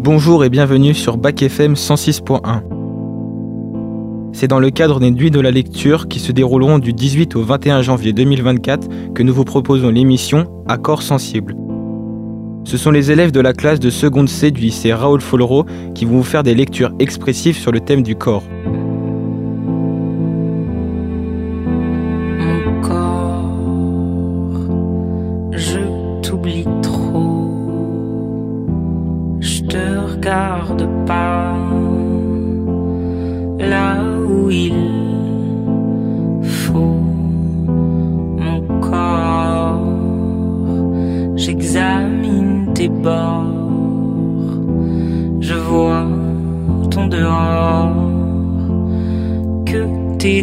Bonjour et bienvenue sur Bac FM 106.1. C'est dans le cadre des Nuits de la lecture qui se dérouleront du 18 au 21 janvier 2024 que nous vous proposons l'émission Accords sensibles. Ce sont les élèves de la classe de seconde C du lycée Raoul Follereau qui vont vous faire des lectures expressives sur le thème du corps.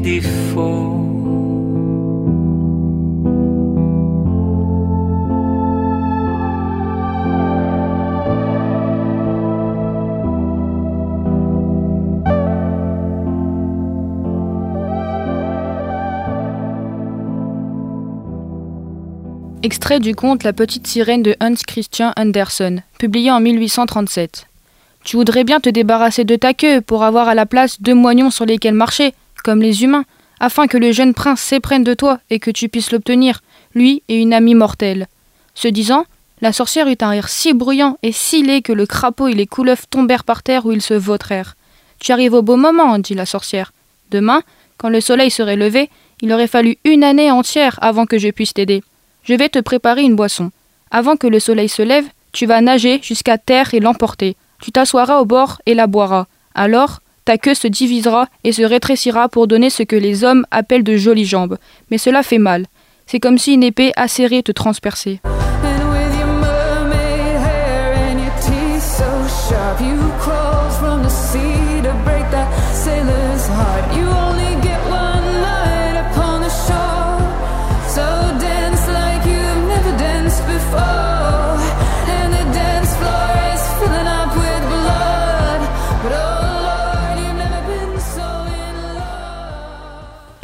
Extrait du conte La petite sirène de Hans Christian Andersen, publié en 1837. Tu voudrais bien te débarrasser de ta queue pour avoir à la place deux moignons sur lesquels marcher, comme les humains, afin que le jeune prince s'éprenne de toi et que tu puisses l'obtenir, lui et une amie mortelle. Ce disant, la sorcière eut un rire si bruyant et si laid que le crapaud et les couleuvres tombèrent par terre où ils se vautrèrent. Tu arrives au beau moment, dit la sorcière. Demain, quand le soleil serait levé, il aurait fallu une année entière avant que je puisse t'aider. Je vais te préparer une boisson. Avant que le soleil se lève, tu vas nager jusqu'à terre et l'emporter. Tu t'assoiras au bord et la boiras. Alors, ta queue se divisera et se rétrécira pour donner ce que les hommes appellent de jolies jambes. Mais cela fait mal. C'est comme si une épée acérée te transperçait.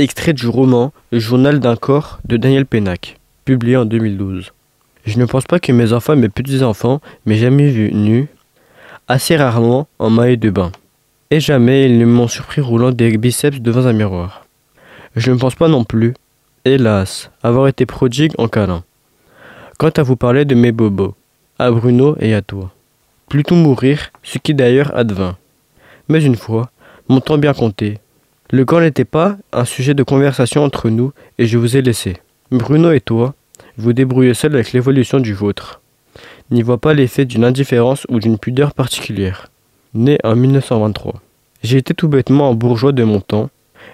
Extrait du roman journal d'un corps de Daniel Pénac, publié en 2012. Je ne pense pas que mes enfants et mes petits-enfants m'aient jamais vu nu, assez rarement en maillot de bain. Et jamais ils ne m'ont surpris roulant des biceps devant un miroir. Je ne pense pas non plus, hélas, avoir été prodigue en câlin. Quant à vous parler de mes bobos, à Bruno et à toi. Plutôt mourir, ce qui d'ailleurs advint. Mais une fois, mon temps bien compté, le corps n'était pas un sujet de conversation entre nous et je vous ai laissé. Bruno et toi, vous débrouillez seul avec l'évolution du vôtre. N'y vois pas l'effet d'une indifférence ou d'une pudeur particulière. Né en 1923. J'ai été tout bêtement un bourgeois de mon temps,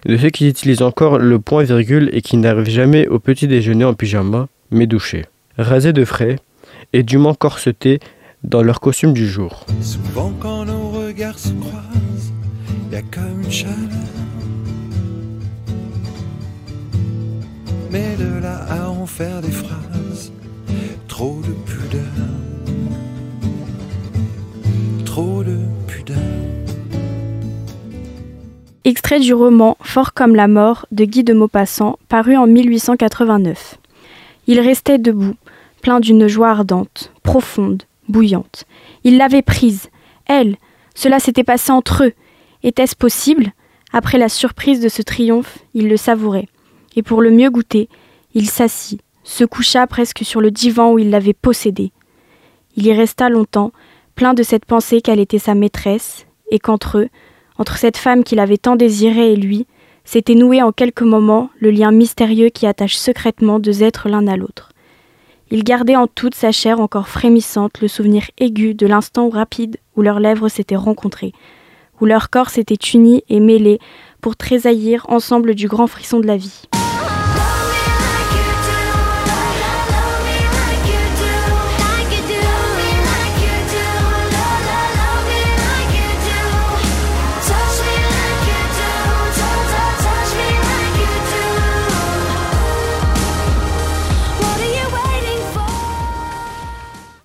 de ceux qui utilisent encore le point-virgule et qui n'arrivent jamais au petit déjeuner en pyjama, mais douchés, rasés de frais et dûment corsetés dans leur costume du jour. Souvent quand nos regards se croisent, y a comme une chaleur. Mais de là à en faire des phrases, trop de pudeur. Trop de pudeur. Extrait du roman Fort comme la mort de Guy de Maupassant, paru en 1889. Il restait debout, plein d'une joie ardente, profonde, bouillante. Il l'avait prise, elle. Cela s'était passé entre eux. Était-ce possible? Après la surprise de ce triomphe, il le savourait. Et pour le mieux goûter, il s'assit, se coucha presque sur le divan où il l'avait possédé. Il y resta longtemps, plein de cette pensée qu'elle était sa maîtresse, et qu'entre eux, entre cette femme qu'il avait tant désirée et lui, s'était noué en quelques moments le lien mystérieux qui attache secrètement deux êtres l'un à l'autre. Il gardait en toute sa chair encore frémissante le souvenir aigu de l'instant rapide où leurs lèvres s'étaient rencontrées, où leurs corps s'étaient unis et mêlés pour tressaillir ensemble du grand frisson de la vie.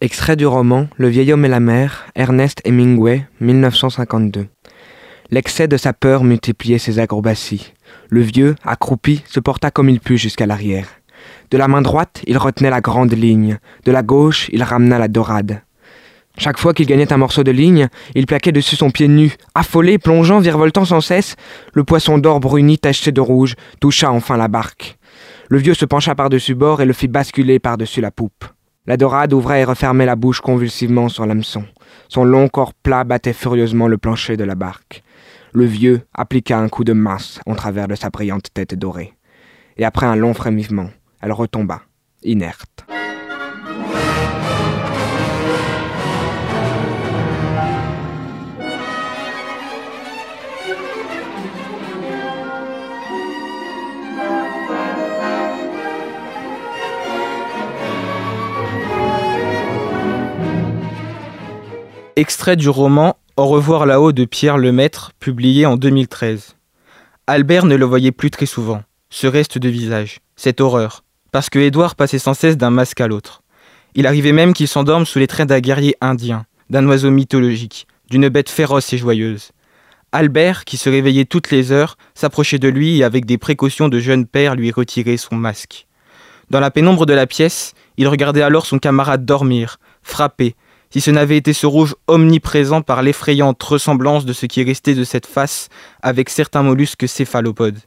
Extrait du roman Le vieil homme et la mer, Ernest Hemingway, 1952. L'excès de sa peur multipliait ses acrobaties. Le vieux, accroupi, se porta comme il put jusqu'à l'arrière. De la main droite, il retenait la grande ligne, de la gauche, il ramena la dorade. Chaque fois qu'il gagnait un morceau de ligne, il plaquait dessus son pied nu. Affolé, plongeant, virevoltant sans cesse, le poisson d'or bruni tacheté de rouge toucha enfin la barque. Le vieux se pencha par-dessus bord et le fit basculer par-dessus la poupe. La dorade ouvrait et refermait la bouche convulsivement sur l'hameçon. Son long corps plat battait furieusement le plancher de la barque. Le vieux appliqua un coup de masse en travers de sa brillante tête dorée. Et après un long frémissement, elle retomba, inerte. Extrait du roman Au revoir là-haut de Pierre Lemaître, publié en 2013. Albert ne le voyait plus très souvent, ce reste de visage, cette horreur, parce que Édouard passait sans cesse d'un masque à l'autre. Il arrivait même qu'il s'endorme sous les traits d'un guerrier indien, d'un oiseau mythologique, d'une bête féroce et joyeuse. Albert, qui se réveillait toutes les heures, s'approchait de lui et avec des précautions de jeune père lui retirait son masque. Dans la pénombre de la pièce, il regardait alors son camarade dormir, frappé, si ce n'avait été ce rouge omniprésent par l'effrayante ressemblance de ce qui restait de cette face avec certains mollusques céphalopodes.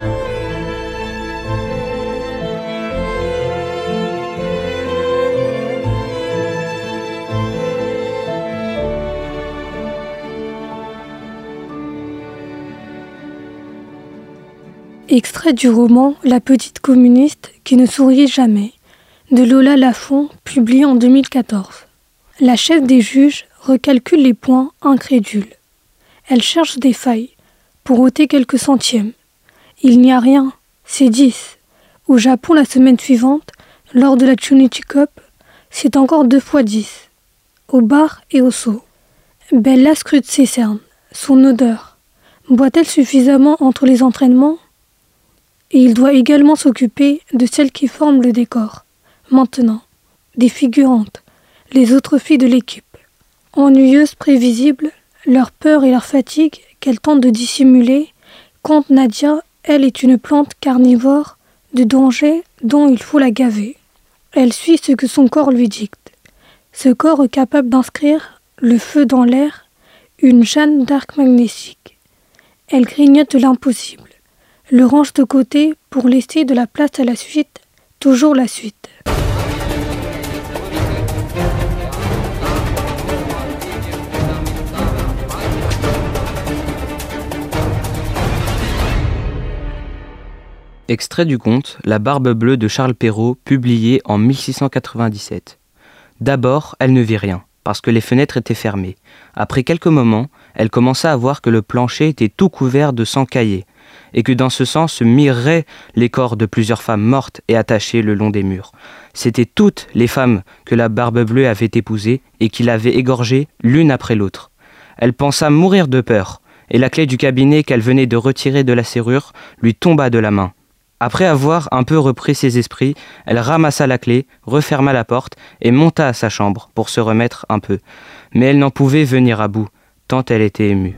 Extrait du roman La petite communiste qui ne souriait jamais de Lola Lafont, publié en 2014. La chef des juges recalcule les points incrédule. Elle cherche des failles pour ôter quelques centièmes. Il n'y a rien, c'est 10. Au Japon, la semaine suivante, lors de la Trinity Cup, c'est encore deux fois 10. Au bar et au seau. Bella scrute ses cernes, son odeur. Boit-elle suffisamment entre les entraînements? Et il doit également s'occuper de celles qui forment le décor. Maintenant, des figurantes, les autres filles de l'équipe. Ennuyeuses, prévisibles, leur peur et leur fatigue qu'elle tente de dissimuler, quand Nadia, elle est une plante carnivore de danger dont il faut la gaver. Elle suit ce que son corps lui dicte. Ce corps est capable d'inscrire le feu dans l'air, une Jeanne d'arc magnétique. Elle grignote l'impossible, le range de côté pour laisser de la place à la suite, toujours la suite. Extrait du conte La Barbe bleue de Charles Perrault, publié en 1697. D'abord, elle ne vit rien, parce que les fenêtres étaient fermées. Après quelques moments, elle commença à voir que le plancher était tout couvert de sang caillé, et que dans ce sang se miraient les corps de plusieurs femmes mortes et attachées le long des murs. C'étaient toutes les femmes que la Barbe bleue avait épousées et qu'il avait égorgées l'une après l'autre. Elle pensa mourir de peur, et la clé du cabinet qu'elle venait de retirer de la serrure lui tomba de la main. Après avoir un peu repris ses esprits, elle ramassa la clé, referma la porte et monta à sa chambre pour se remettre un peu. Mais elle n'en pouvait venir à bout, tant elle était émue.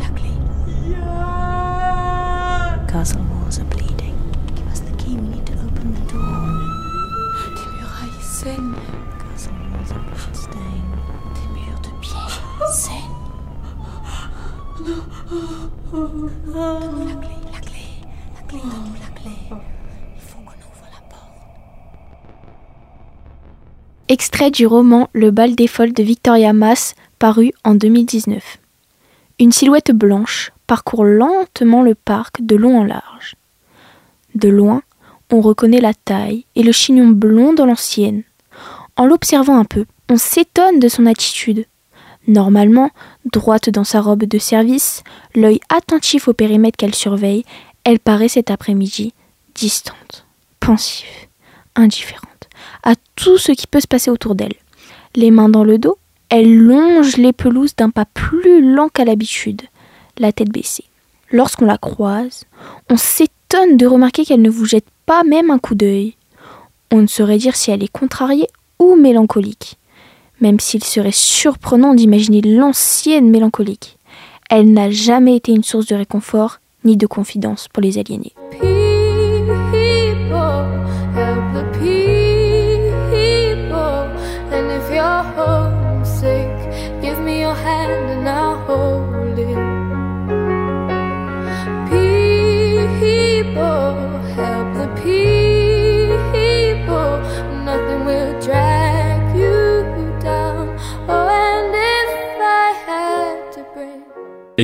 la clé. Castle Extrait du roman Le bal des folles de Victoria Mass, paru en 2019. Une silhouette blanche parcourt lentement le parc de long en large. De loin, on reconnaît la taille et le chignon blond de l'ancienne. En l'observant un peu, on s'étonne de son attitude. Normalement, droite dans sa robe de service, l'œil attentif au périmètre qu'elle surveille, elle paraît cet après-midi distante, pensive, indifférente à tout ce qui peut se passer autour d'elle. Les mains dans le dos, elle longe les pelouses d'un pas plus lent qu'à l'habitude, la tête baissée. Lorsqu'on la croise, on s'étonne de remarquer qu'elle ne vous jette pas même un coup d'œil. On ne saurait dire si elle est contrariée ou mélancolique. même s'il serait surprenant d'imaginer l'ancienne mélancolique. Elle n'a jamais été une source de réconfort ni de confidence pour les aliénés.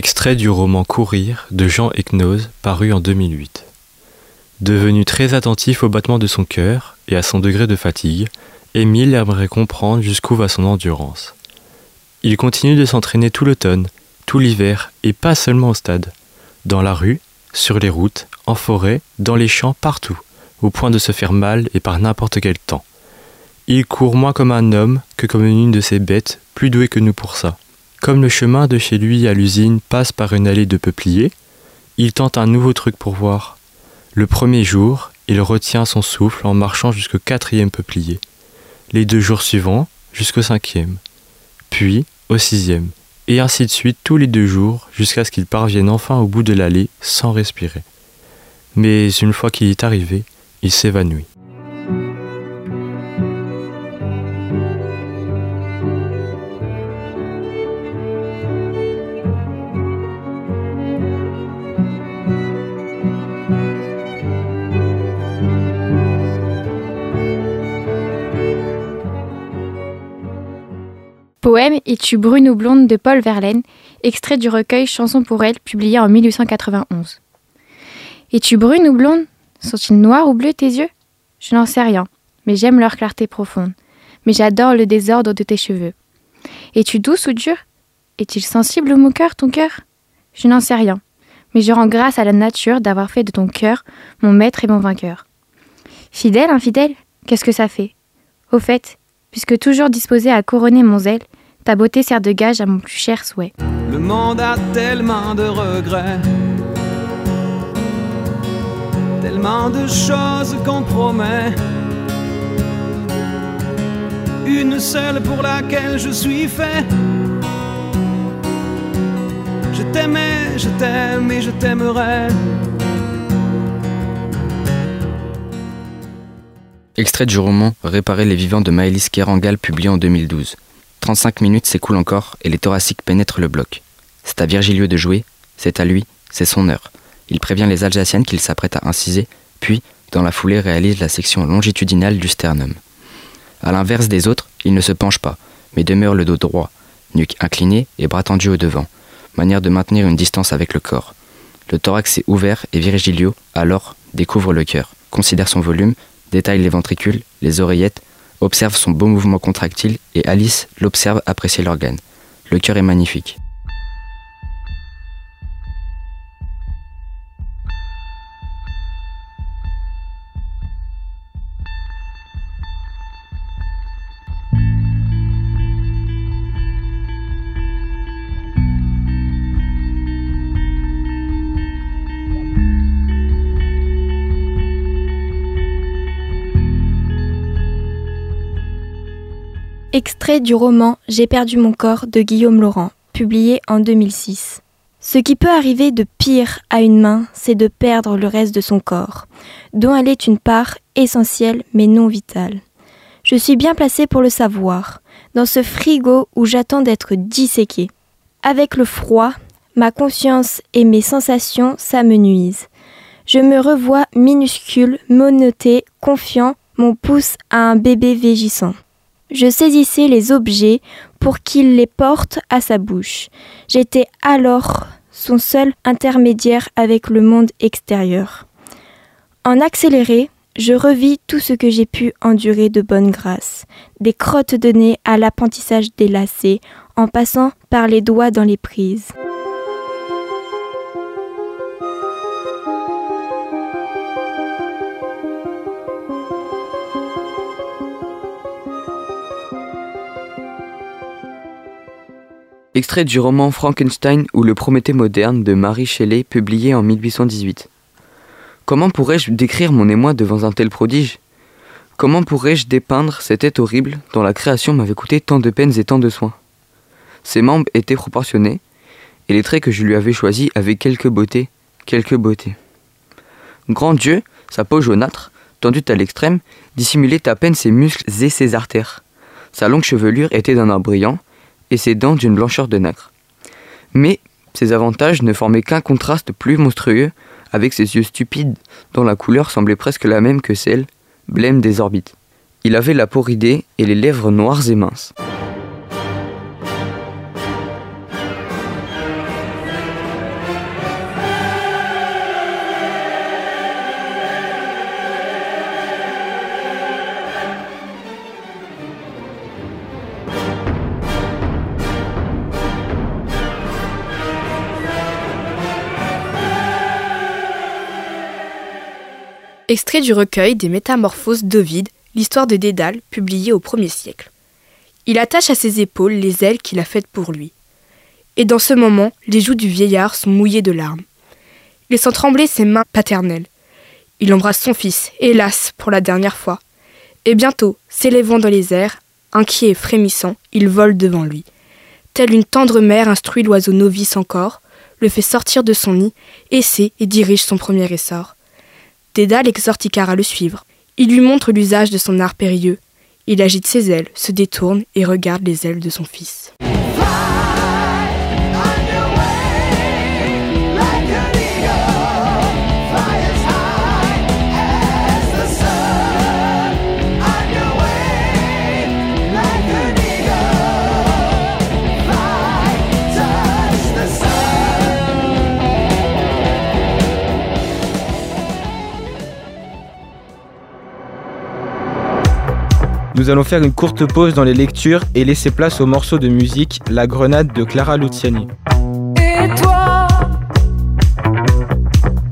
Extrait du roman Courir de Jean Ecnoz, paru en 2008. Devenu très attentif au battement de son cœur et à son degré de fatigue, Émile aimerait comprendre jusqu'où va son endurance. Il continue de s'entraîner tout l'automne, tout l'hiver, et pas seulement au stade. Dans la rue, sur les routes, en forêt, dans les champs, partout, au point de se faire mal et par n'importe quel temps. Il court moins comme un homme que comme une de ces bêtes, plus douées que nous pour ça. Comme le chemin de chez lui à l'usine passe par une allée de peupliers, il tente un nouveau truc pour voir. Le premier jour, il retient son souffle en marchant jusqu'au quatrième peuplier. Les deux jours suivants, jusqu'au cinquième. Puis au sixième. Et ainsi de suite tous les deux jours jusqu'à ce qu'il parvienne enfin au bout de l'allée sans respirer. Mais une fois qu'il est arrivé, il s'évanouit. Es-tu brune ou blonde de Paul Verlaine, extrait du recueil Chansons pour elle, publié en 1891. Es-tu brune ou blonde? Sont-ils noirs ou bleus tes yeux? Je n'en sais rien, mais j'aime leur clarté profonde. Mais j'adore le désordre de tes cheveux. Es-tu douce ou dure? Est-il sensible au mon cœur, ton cœur? Je n'en sais rien, mais je rends grâce à la nature d'avoir fait de ton cœur mon maître et mon vainqueur. Fidèle, infidèle Qu'est-ce que ça fait? Au fait, puisque toujours disposé à couronner mon zèle, ta beauté sert de gage à mon plus cher souhait. Le monde a tellement de regrets, tellement de choses qu'on promet. Une seule pour laquelle je suis fait. Je t'aimais, je t'aime et je t'aimerai. Extrait du roman Réparer les vivants de Maëlys Kerangal publié en 2012. 35 minutes s'écoulent encore et les thoraciques pénètrent le bloc. C'est à Virgilio de jouer, c'est à lui, c'est son heure. Il prévient les Alsaciennes qu'il s'apprête à inciser, puis, dans la foulée, réalise la section longitudinale du sternum. À l'inverse des autres, il ne se penche pas, mais demeure le dos droit, nuque inclinée et bras tendus au devant, manière de maintenir une distance avec le corps. Le thorax est ouvert et Virgilio, alors, découvre le cœur, considère son volume, détaille les ventricules, les oreillettes, observe son beau mouvement contractile et Alice l'observe apprécier l'organe. Le cœur est magnifique. Extrait du roman J'ai perdu mon corps de Guillaume Laurent, publié en 2006. Ce qui peut arriver de pire à une main, c'est de perdre le reste de son corps, dont elle est une part essentielle mais non vitale. Je suis bien placée pour le savoir, dans ce frigo où j'attends d'être disséquée. Avec le froid, ma conscience et mes sensations s'amenuisent. Je me revois minuscule, monoté, confiant, mon pouce à un bébé végissant. Je saisissais les objets pour qu'il les porte à sa bouche. J'étais alors son seul intermédiaire avec le monde extérieur. En accéléré, je revis tout ce que j'ai pu endurer de bonne grâce, des crottes de nez à l'apprentissage des lacets, en passant par les doigts dans les prises. Extrait du roman Frankenstein ou le Prométhée moderne de Marie Shelley publié en 1818. Comment pourrais-je décrire mon émoi devant un tel prodige? Comment pourrais-je dépeindre cette tête horrible dont la création m'avait coûté tant de peines et tant de soins? Ses membres étaient proportionnés, et les traits que je lui avais choisis avaient quelque beauté, quelque beauté. Grand Dieu, sa peau jaunâtre, tendue à l'extrême, dissimulait à peine ses muscles et ses artères. Sa longue chevelure était d'un or brillant, et ses dents d'une blancheur de nacre. Mais ces avantages ne formaient qu'un contraste plus monstrueux avec ses yeux stupides dont la couleur semblait presque la même que celle, blême des orbites. Il avait la peau ridée et les lèvres noires et minces. Extrait du recueil des Métamorphoses d'Ovide, l'histoire de Dédale, publié au 1er siècle. Il attache à ses épaules les ailes qu'il a faites pour lui. Et dans ce moment, les joues du vieillard sont mouillées de larmes. Il sent trembler ses mains paternelles. Il embrasse son fils, hélas, pour la dernière fois. Et bientôt, s'élevant dans les airs, inquiet et frémissant, il vole devant lui. Telle une tendre mère instruit l'oiseau novice encore, le fait sortir de son nid, essaie et dirige son premier essor. Dédale exhorte à le suivre. Il lui montre l'usage de son art périlleux. Il agite ses ailes, se détourne et regarde les ailes de son fils. Nous allons faire une courte pause dans les lectures et laisser place au morceau de musique La Grenade de Clara Luciani. Et toi,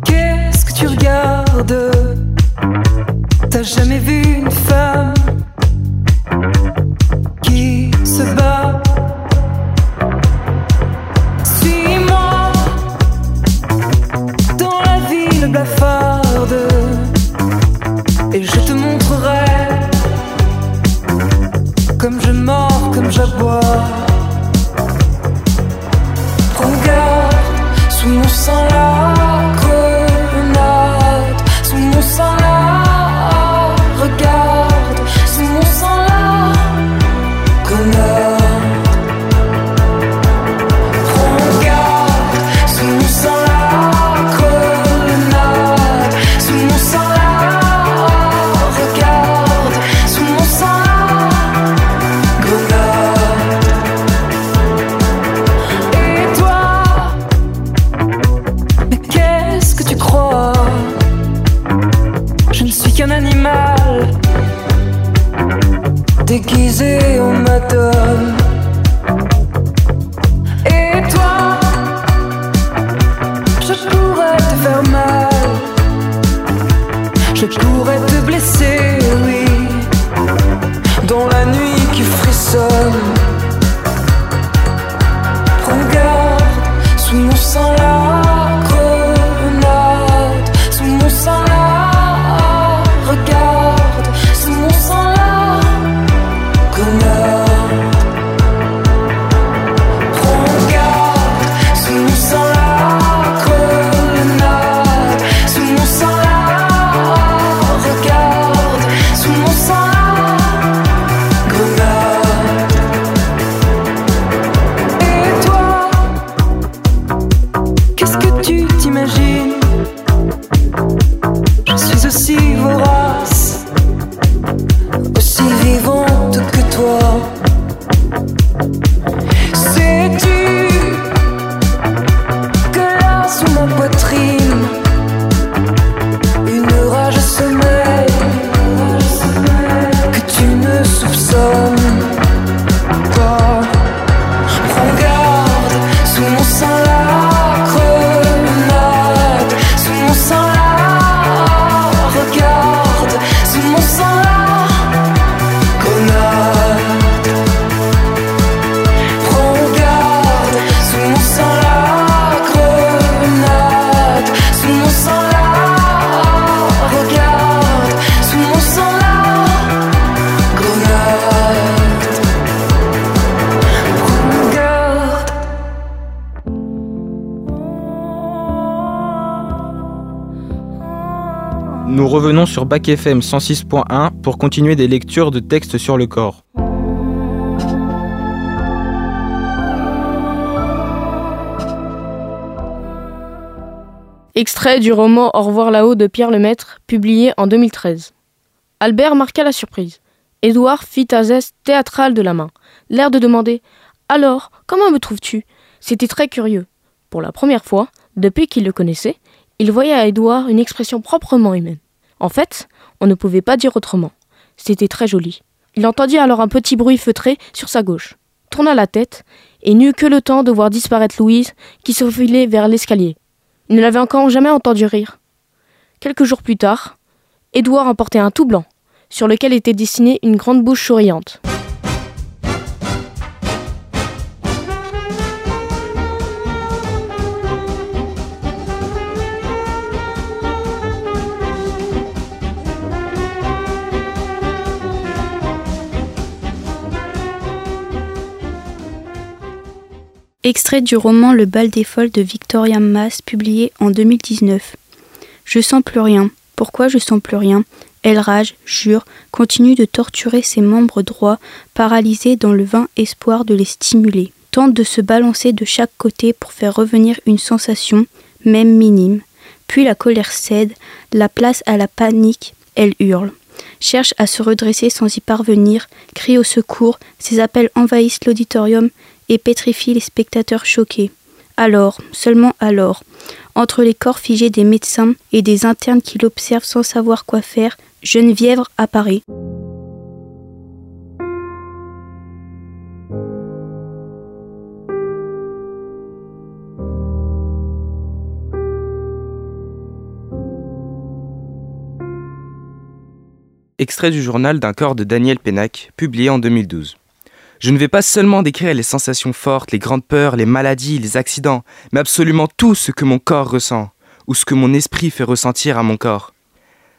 qu'est-ce que tu regardes? T'as jamais vu une femme qui se bat? Suis-moi dans la ville blafarde comme j'aboie. Regarde, sous mon sang la Nous revenons sur Bac FM 106.1 pour continuer des lectures de textes sur le corps. Extrait du roman Au revoir là-haut de Pierre Lemaître, publié en 2013. Albert marqua la surprise. Édouard fit un geste théâtral de la main, l'air de demander Alors, comment me trouves-tu? C'était très curieux. Pour la première fois, depuis qu'il le connaissait, il voyait à Édouard une expression proprement humaine. En fait, on ne pouvait pas dire autrement. C'était très joli. Il entendit alors un petit bruit feutré sur sa gauche, tourna la tête et n'eut que le temps de voir disparaître Louise qui se faufilait vers l'escalier. Il ne l'avait encore jamais entendu rire. Quelques jours plus tard, Édouard emportait un tout blanc, sur lequel était dessinée une grande bouche souriante. Extrait du roman Le bal des folles de Victoria Mass, publié en 2019. Je sens plus rien. Pourquoi je sens plus rien? Elle rage, jure, continue de torturer ses membres droits, paralysés dans le vain espoir de les stimuler. Tente de se balancer de chaque côté pour faire revenir une sensation, même minime. Puis la colère cède, la place à la panique, elle hurle. Cherche à se redresser sans y parvenir, crie au secours, ses appels envahissent l'auditorium et pétrifient les spectateurs choqués. Alors, seulement alors, entre les corps figés des médecins et des internes qui l'observent sans savoir quoi faire, Geneviève apparaît. Extrait du journal d'un corps de Daniel Pénac, publié en 2012. Je ne vais pas seulement décrire les sensations fortes, les grandes peurs, les maladies, les accidents, mais absolument tout ce que mon corps ressent, ou ce que mon esprit fait ressentir à mon corps.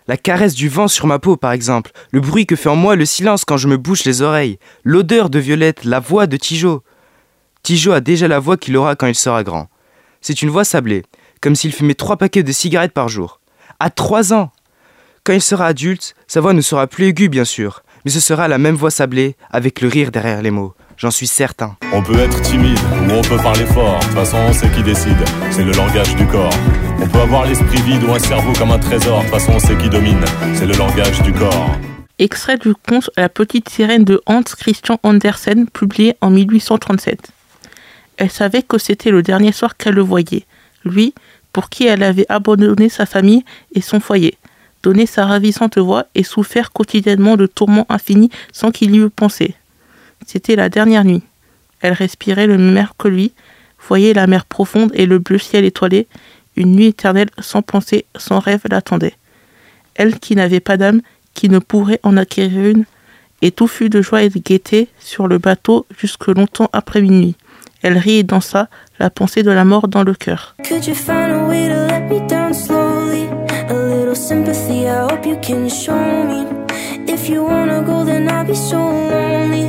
La caresse du vent sur ma peau, par exemple, le bruit que fait en moi le silence quand je me bouche les oreilles, l'odeur de Violette, la voix de Tijo. Tijo a déjà la voix qu'il aura quand il sera grand. C'est une voix sablée, comme s'il fumait trois paquets de cigarettes par jour. À trois ans Quand il sera adulte, sa voix ne sera plus aiguë, bien sûr, mais ce sera la même voix sablée, avec le rire derrière les mots. J'en suis certain. On peut être timide ou on peut parler fort. De toute façon, c'est qui décide. C'est le langage du corps. On peut avoir l'esprit vide ou un cerveau comme un trésor. De toute façon, c'est qui domine. C'est le langage du corps. Extrait du conte La petite sirène de Hans Christian Andersen, publié en 1837. Elle savait que c'était le dernier soir qu'elle le voyait. Lui, pour qui elle avait abandonné sa famille et son foyer, donné sa ravissante voix et souffert quotidiennement de tourments infinis sans qu'il y eût pensé. C'était la dernière nuit. Elle respirait le même air que lui, voyait la mer profonde et le bleu ciel étoilé. Une nuit éternelle sans pensée, sans rêve l'attendait. Elle qui n'avait pas d'âme, qui ne pourrait en acquérir une, et tout fut de joie et de gaieté sur le bateau jusque longtemps après minuit. Elle rit et dansa, la pensée de la mort dans le cœur. A little sympathy, I hope you can show me. If you wanna go, then I'll be so lonely.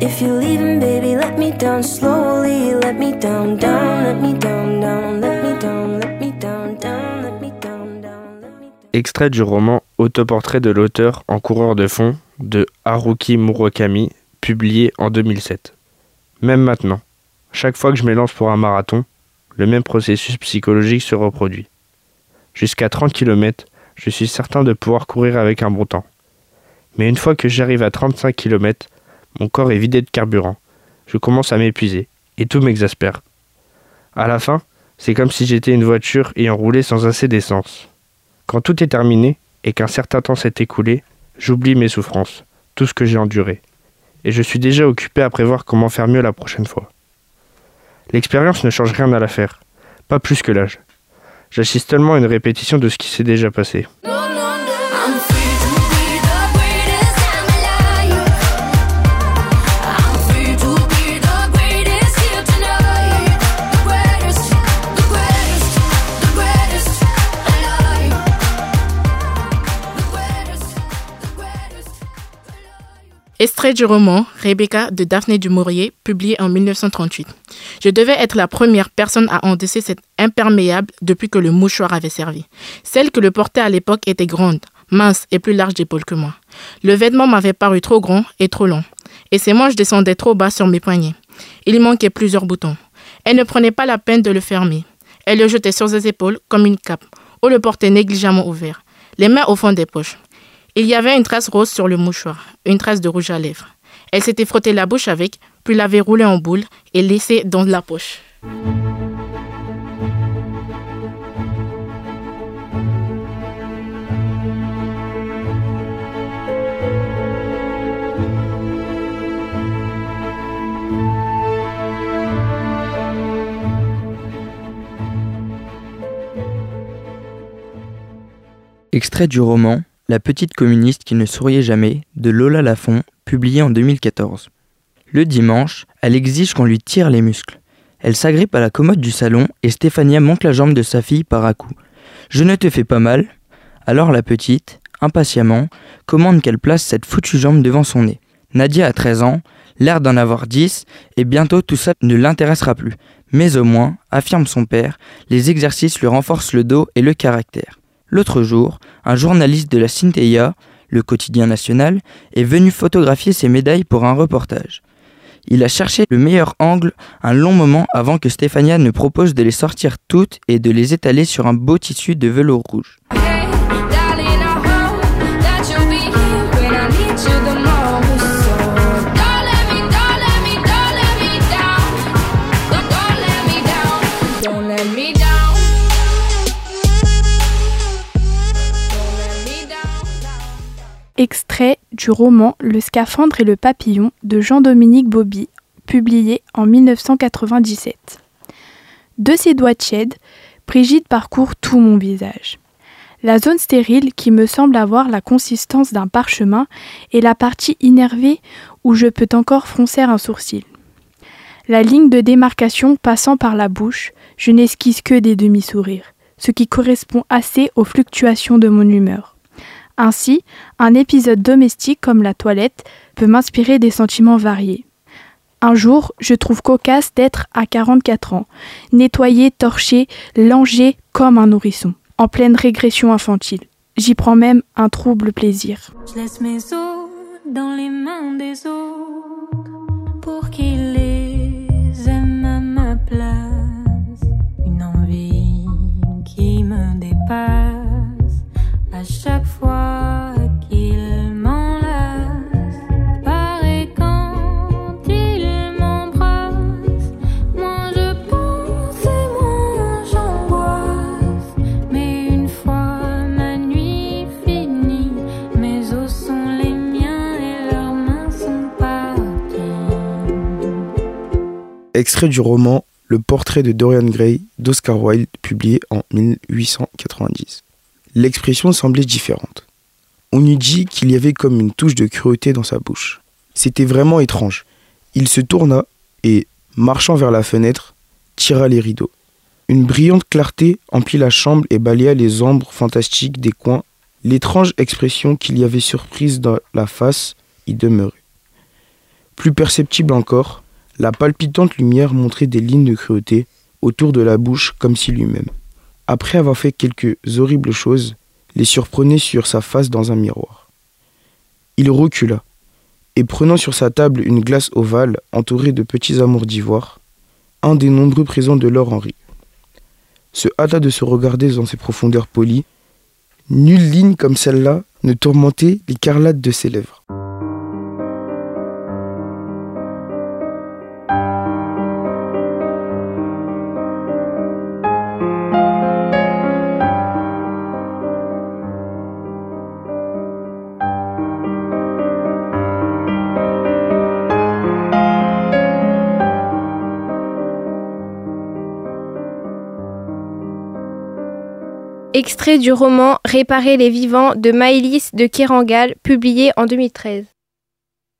If you're leaving, baby, let me down slowly. Let me down, down, let me down, down, let me down, let me down, down, let me down, down. Extrait du roman Autoportrait de l'auteur en coureur de fond de Haruki Murakami, publié en 2007. Même maintenant, chaque fois que je m'élance pour un marathon, le même processus psychologique se reproduit. Jusqu'à 30 km, je suis certain de pouvoir courir avec un bon temps. Mais une fois que j'arrive à 35 km, mon corps est vidé de carburant. Je commence à m'épuiser et tout m'exaspère. À la fin, c'est comme si j'étais une voiture ayant roulé sans assez d'essence. Quand tout est terminé et qu'un certain temps s'est écoulé, j'oublie mes souffrances, tout ce que j'ai enduré, et je suis déjà occupé à prévoir comment faire mieux la prochaine fois. L'expérience ne change rien à l'affaire, pas plus que l'âge. J'assiste tellement à une répétition de ce qui s'est déjà passé. Extrait du roman Rebecca de Daphné du Maurier, publié en 1938. Je devais être la première personne à endosser cet imperméable depuis que le mouchoir avait servi. Celle que le portait à l'époque était grande, mince et plus large d'épaules que moi. Le vêtement m'avait paru trop grand et trop long, et ses manches descendaient trop bas sur mes poignets. Il manquait plusieurs boutons. Elle ne prenait pas la peine de le fermer. Elle le jetait sur ses épaules comme une cape, ou le portait négligemment ouvert, les mains au fond des poches. Il y avait une trace rose sur le mouchoir, une trace de rouge à lèvres. Elle s'était frotté la bouche avec, puis l'avait roulé en boule et laissé dans la poche. Extrait du roman La petite communiste qui ne souriait jamais de Lola Lafont, publié en 2014. Le dimanche, elle exige qu'on lui tire les muscles. Elle s'agrippe à la commode du salon et Stéphania monte la jambe de sa fille par à coup. Je ne te fais pas mal Alors la petite, impatiemment, commande qu'elle place cette foutue jambe devant son nez. Nadia a 13 ans, l'air d'en avoir 10, et bientôt tout ça ne l'intéressera plus. Mais au moins, affirme son père, les exercices lui renforcent le dos et le caractère. L'autre jour, un journaliste de la Cinteia, le quotidien national, est venu photographier ses médailles pour un reportage. Il a cherché le meilleur angle un long moment avant que Stéphania ne propose de les sortir toutes et de les étaler sur un beau tissu de velours rouge. Extrait du roman Le scaphandre et le papillon de Jean-Dominique Bobby, publié en 1997. De ses doigts tièdes, Brigitte parcourt tout mon visage. La zone stérile, qui me semble avoir la consistance d'un parchemin, est la partie innervée où je peux encore froncer un sourcil. La ligne de démarcation passant par la bouche, je n'esquisse que des demi-sourires, ce qui correspond assez aux fluctuations de mon humeur. Ainsi, un épisode domestique comme la toilette peut m'inspirer des sentiments variés. Un jour, je trouve cocasse d'être à 44 ans, nettoyé, torché, langé comme un nourrisson, en pleine régression infantile. J'y prends même un trouble plaisir. Chaque fois qu'ils m'enlacent. Pareil quand ils m'embrassent. Moins je pense et moins j'angoisse. Mais une fois ma nuit finie, mes os sont les miens et leurs mains sont parties. Extrait du roman Le portrait de Dorian Gray d'Oscar Wilde, publié en 1890. L'expression semblait différente. On eût dit qu'il y avait comme une touche de cruauté dans sa bouche. C'était vraiment étrange. Il se tourna et, marchant vers la fenêtre, tira les rideaux. Une brillante clarté emplit la chambre et balaya les ombres fantastiques des coins. L'étrange expression qu'il y avait surprise dans la face y demeurait. Plus perceptible encore, la palpitante lumière montrait des lignes de cruauté autour de la bouche comme si lui-même, après avoir fait quelques horribles choses, les surprenait sur sa face dans un miroir. Il recula, et prenant sur sa table une glace ovale entourée de petits amours d'ivoire, un des nombreux présents de Laure Henri, se hâta de se regarder dans ses profondeurs polies. Nulle ligne comme celle-là ne tourmentait l'écarlate de ses lèvres. Extrait du roman Réparer les vivants de Maëlys de Kerangal, publié en 2013.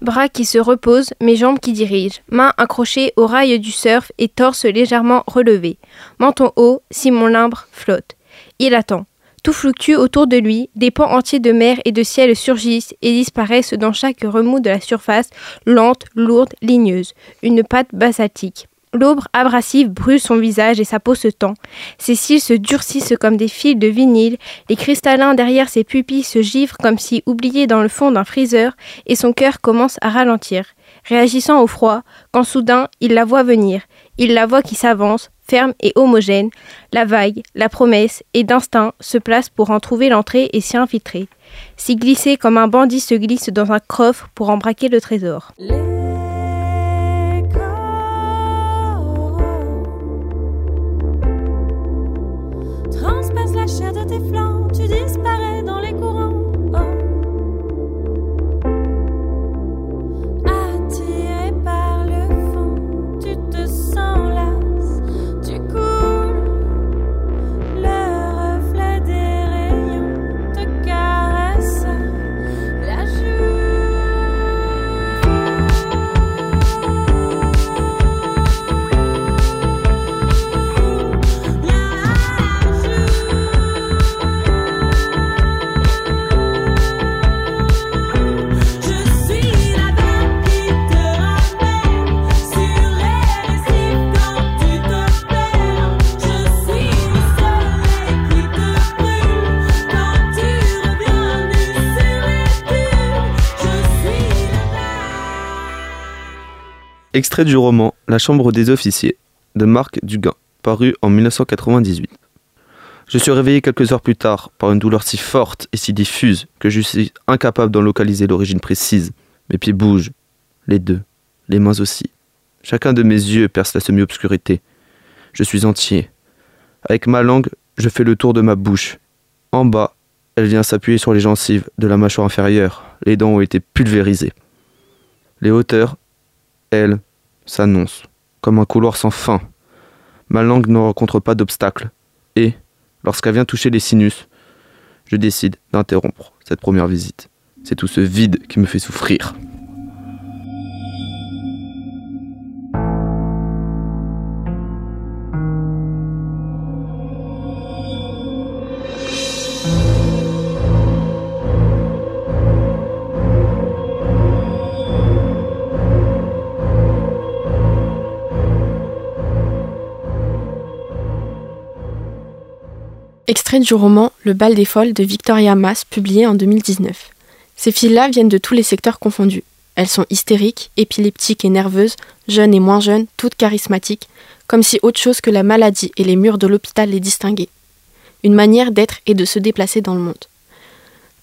Bras qui se reposent, mes jambes qui dirigent, mains accrochées au rail du surf et torse légèrement relevé, menton haut si mon limbre flotte. Il attend. Tout fluctue autour de lui, des pans entiers de mer et de ciel surgissent et disparaissent dans chaque remous de la surface, lente, lourde, ligneuse, une pâte basaltique. L'aubre abrasive brûle son visage et sa peau se tend. Ses cils se durcissent comme des fils de vinyle, les cristallins derrière ses pupilles se givrent comme si oubliés dans le fond d'un freezer, et son cœur commence à ralentir, réagissant au froid, quand soudain il la voit venir. Il la voit qui s'avance, ferme et homogène. La vague, la promesse, et d'instinct se place pour en trouver l'entrée et s'y infiltrer. S'y glisser comme un bandit se glisse dans un coffre pour en braquer le trésor. De tes flancs, tu disparais dans les courants. Extrait du roman La chambre des officiers de Marc Duguin, paru en 1998. Je suis réveillé quelques heures plus tard par une douleur si forte et si diffuse que je suis incapable d'en localiser l'origine précise. Mes pieds bougent, les deux, les mains aussi. Chacun de mes yeux perce la semi-obscurité. Je suis entier. Avec ma langue, je fais le tour de ma bouche. En bas, elle vient s'appuyer sur les gencives de la mâchoire inférieure. Les dents ont été pulvérisées. Les hauteurs, elles, s'annoncent comme un couloir sans fin. Ma langue ne rencontre pas d'obstacle. Et, lorsqu'elle vient toucher les sinus, je décide d'interrompre cette première visite. C'est tout ce vide qui me fait souffrir. Extrait du roman Le bal des folles de Victoria Mass, publié en 2019. Ces filles-là viennent de tous les secteurs confondus. Elles sont hystériques, épileptiques et nerveuses, jeunes et moins jeunes, toutes charismatiques, comme si autre chose que la maladie et les murs de l'hôpital les distinguaient. Une manière d'être et de se déplacer dans le monde.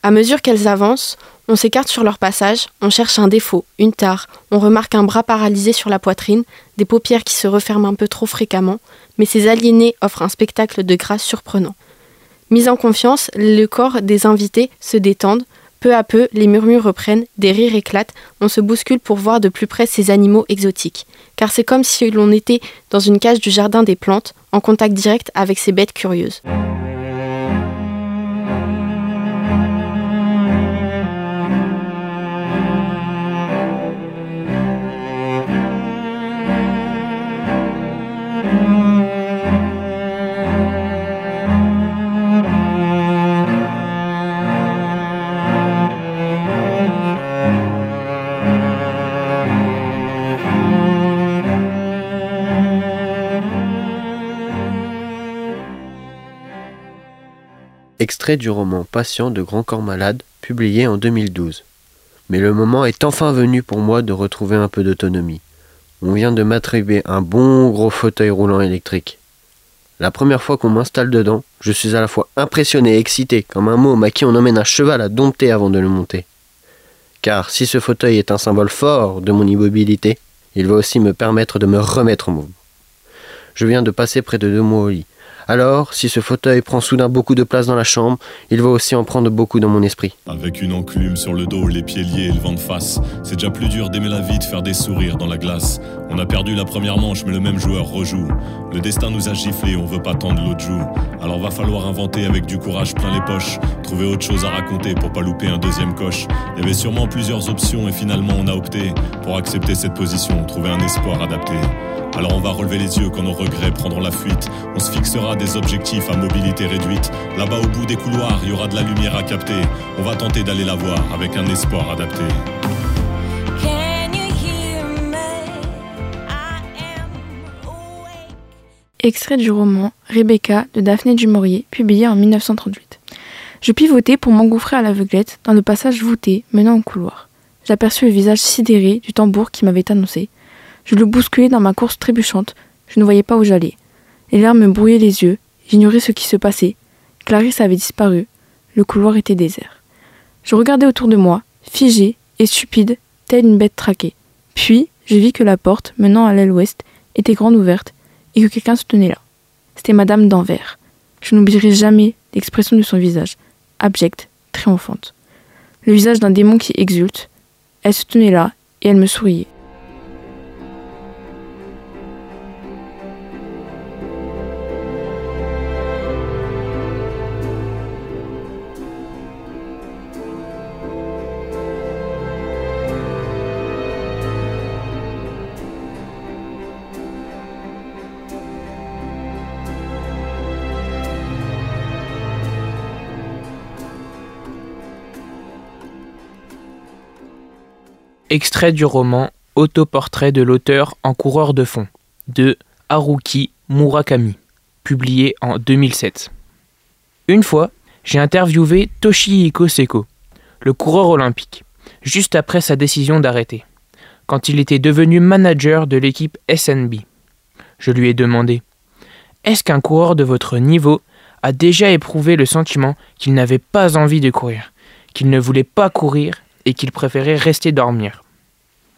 À mesure qu'elles avancent, on s'écarte sur leur passage, on cherche un défaut, une tare, on remarque un bras paralysé sur la poitrine, des paupières qui se referment un peu trop fréquemment, mais ces aliénés offrent un spectacle de grâce surprenant. Mis en confiance, le corps des invités se détendent. Peu à peu, les murmures reprennent, des rires éclatent, on se bouscule pour voir de plus près ces animaux exotiques. Car c'est comme si l'on était dans une cage du jardin des plantes, en contact direct avec ces bêtes curieuses. Extrait du roman Patient de Grand Corps Malade, publié en 2012. Mais le moment est enfin venu pour moi de retrouver un peu d'autonomie. On vient de m'attribuer un bon gros fauteuil roulant électrique. La première fois qu'on m'installe dedans, je suis à la fois impressionné et excité, comme un môme à qui on emmène un cheval à dompter avant de le monter. Car si ce fauteuil est un symbole fort de mon immobilité, il va aussi me permettre de me remettre en mouvement. Je viens de passer près de deux mois au lit. Alors, si ce fauteuil prend soudain beaucoup de place dans la chambre, il va aussi en prendre beaucoup dans mon esprit. Avec une enclume sur le dos, les pieds liés et le vent de face. C'est déjà plus dur d'aimer la vie, de faire des sourires dans la glace. On a perdu la première manche, mais le même joueur rejoue. Le destin nous a giflé, on veut pas tendre l'autre joue. Alors va falloir inventer avec du courage plein les poches. Trouver autre chose à raconter pour pas louper un deuxième coche. Il y avait sûrement plusieurs options et finalement on a opté pour accepter cette position, trouver un espoir adapté. Alors on va relever les yeux quand nos regrets prendront la fuite. On se fixera des objectifs à mobilité réduite. Là-bas au bout des couloirs, il y aura de la lumière à capter. On va tenter d'aller la voir avec un espoir adapté. Extrait du roman Rebecca de Daphné du Maurier, publié en 1938. Je pivotais pour m'engouffrer à l'aveuglette dans le passage voûté menant au couloir. J'aperçus le visage sidéré du tambour qui m'avait annoncé. Je le bousculais dans ma course trébuchante. Je ne voyais pas où j'allais. Les larmes me brouillaient les yeux. J'ignorais ce qui se passait. Clarisse avait disparu. Le couloir était désert. Je regardais autour de moi, figé et stupide, telle une bête traquée. Puis, je vis que la porte menant à l'aile ouest était grande ouverte et que quelqu'un se tenait là. C'était Madame d'Anvers. Je n'oublierai jamais l'expression de son visage, abjecte, triomphante. Le visage d'un démon qui exulte. Elle se tenait là et elle me souriait. Extrait du roman Autoportrait de l'auteur en coureur de fond de Haruki Murakami, publié en 2007. Une fois, j'ai interviewé Toshihiko Seko, le coureur olympique, juste après sa décision d'arrêter, quand il était devenu manager de l'équipe SNB. Je lui ai demandé Est-ce qu'un coureur de votre niveau a déjà éprouvé le sentiment qu'il n'avait pas envie de courir, qu'il ne voulait pas courir et qu'il préférait rester dormir.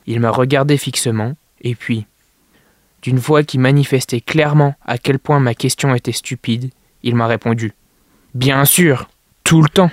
Il m'a regardé fixement, et puis, d'une voix qui manifestait clairement à quel point ma question était stupide, il m'a répondu Bien sûr, tout le temps.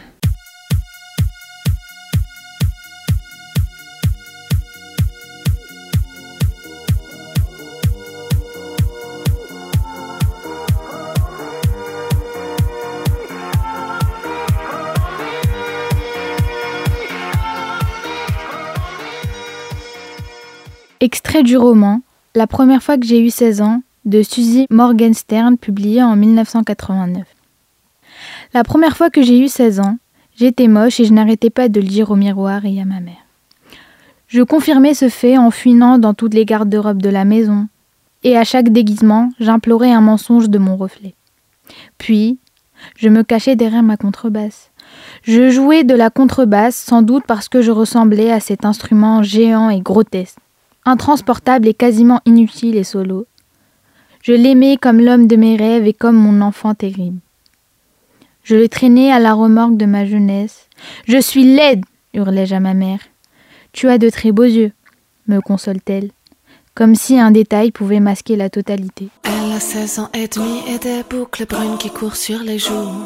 Extrait du roman La première fois que j'ai eu 16 ans de Suzy Morgenstern, publié en 1989. La première fois que j'ai eu 16 ans, j'étais moche et je n'arrêtais pas de le dire au miroir et à ma mère. Je confirmais ce fait en fouinant dans toutes les garde-robes de la maison, et à chaque déguisement, j'implorais un mensonge de mon reflet. Puis, je me cachais derrière ma contrebasse. Je jouais de la contrebasse sans doute parce que je ressemblais à cet instrument géant et grotesque intransportable et quasiment inutile et solo. Je l'aimais comme l'homme de mes rêves et comme mon enfant terrible. Je le traînais à la remorque de ma jeunesse. Je suis laide, hurlai-je à ma mère. Tu as de très beaux yeux, me console-t-elle, comme si un détail pouvait masquer la totalité. Elle a 16 ans et demi et des boucles brunes qui courent sur les joues.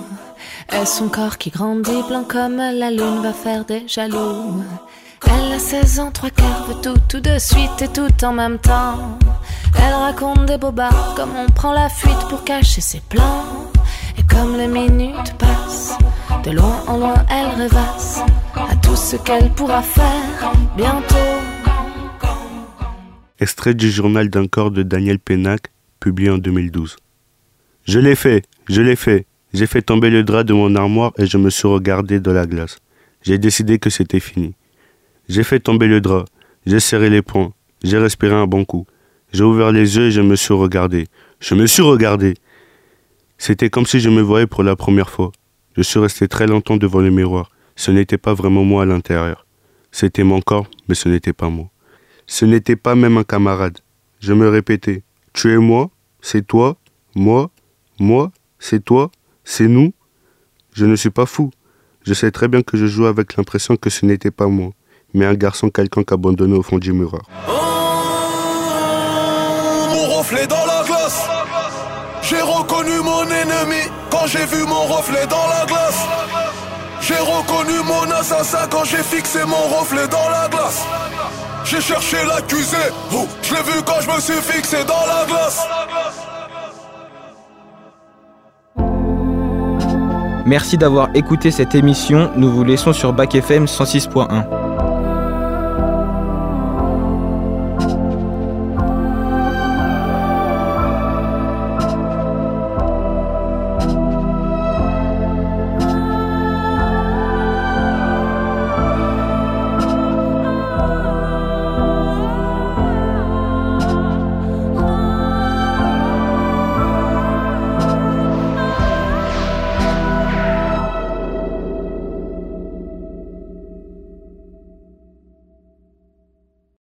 Et son corps qui grandit blanc comme la lune va faire des jaloux. Elle a 16 ans, trois quarts, veut tout, tout de suite et tout en même temps. Elle raconte des bobards, comme on prend la fuite pour cacher ses plans. Et comme les minutes passent, de loin en loin elle rêvasse à tout ce qu'elle pourra faire bientôt. Extrait du journal d'un corps de Daniel Pénac, publié en 2012. Je l'ai fait, je l'ai fait. J'ai fait tomber le drap de mon armoire et je me suis regardé dans la glace. J'ai décidé que c'était fini. J'ai fait tomber le drap, j'ai serré les poings, j'ai respiré un bon coup. J'ai ouvert les yeux et je me suis regardé. Je me suis regardé. C'était comme si je me voyais pour la première fois. Je suis resté très longtemps devant le miroir. Ce n'était pas vraiment moi à l'intérieur. C'était mon corps, mais ce n'était pas moi. Ce n'était pas même un camarade. Je me répétais. Tu es moi, c'est toi, moi, moi, c'est toi, c'est nous. Je ne suis pas fou. Je sais très bien que je joue avec l'impression que ce n'était pas moi mais un garçon quelconque abandonné au fond du miroir. Mon reflet dans la glace. J'ai reconnu mon ennemi quand j'ai vu mon reflet dans la glace. J'ai reconnu mon assassin quand j'ai fixé mon reflet dans la glace. J'ai cherché l'accusé, oh, je l'ai vu quand je me suis fixé dans la glace. Merci d'avoir écouté cette émission. Nous vous laissons sur Bac FM 106.1.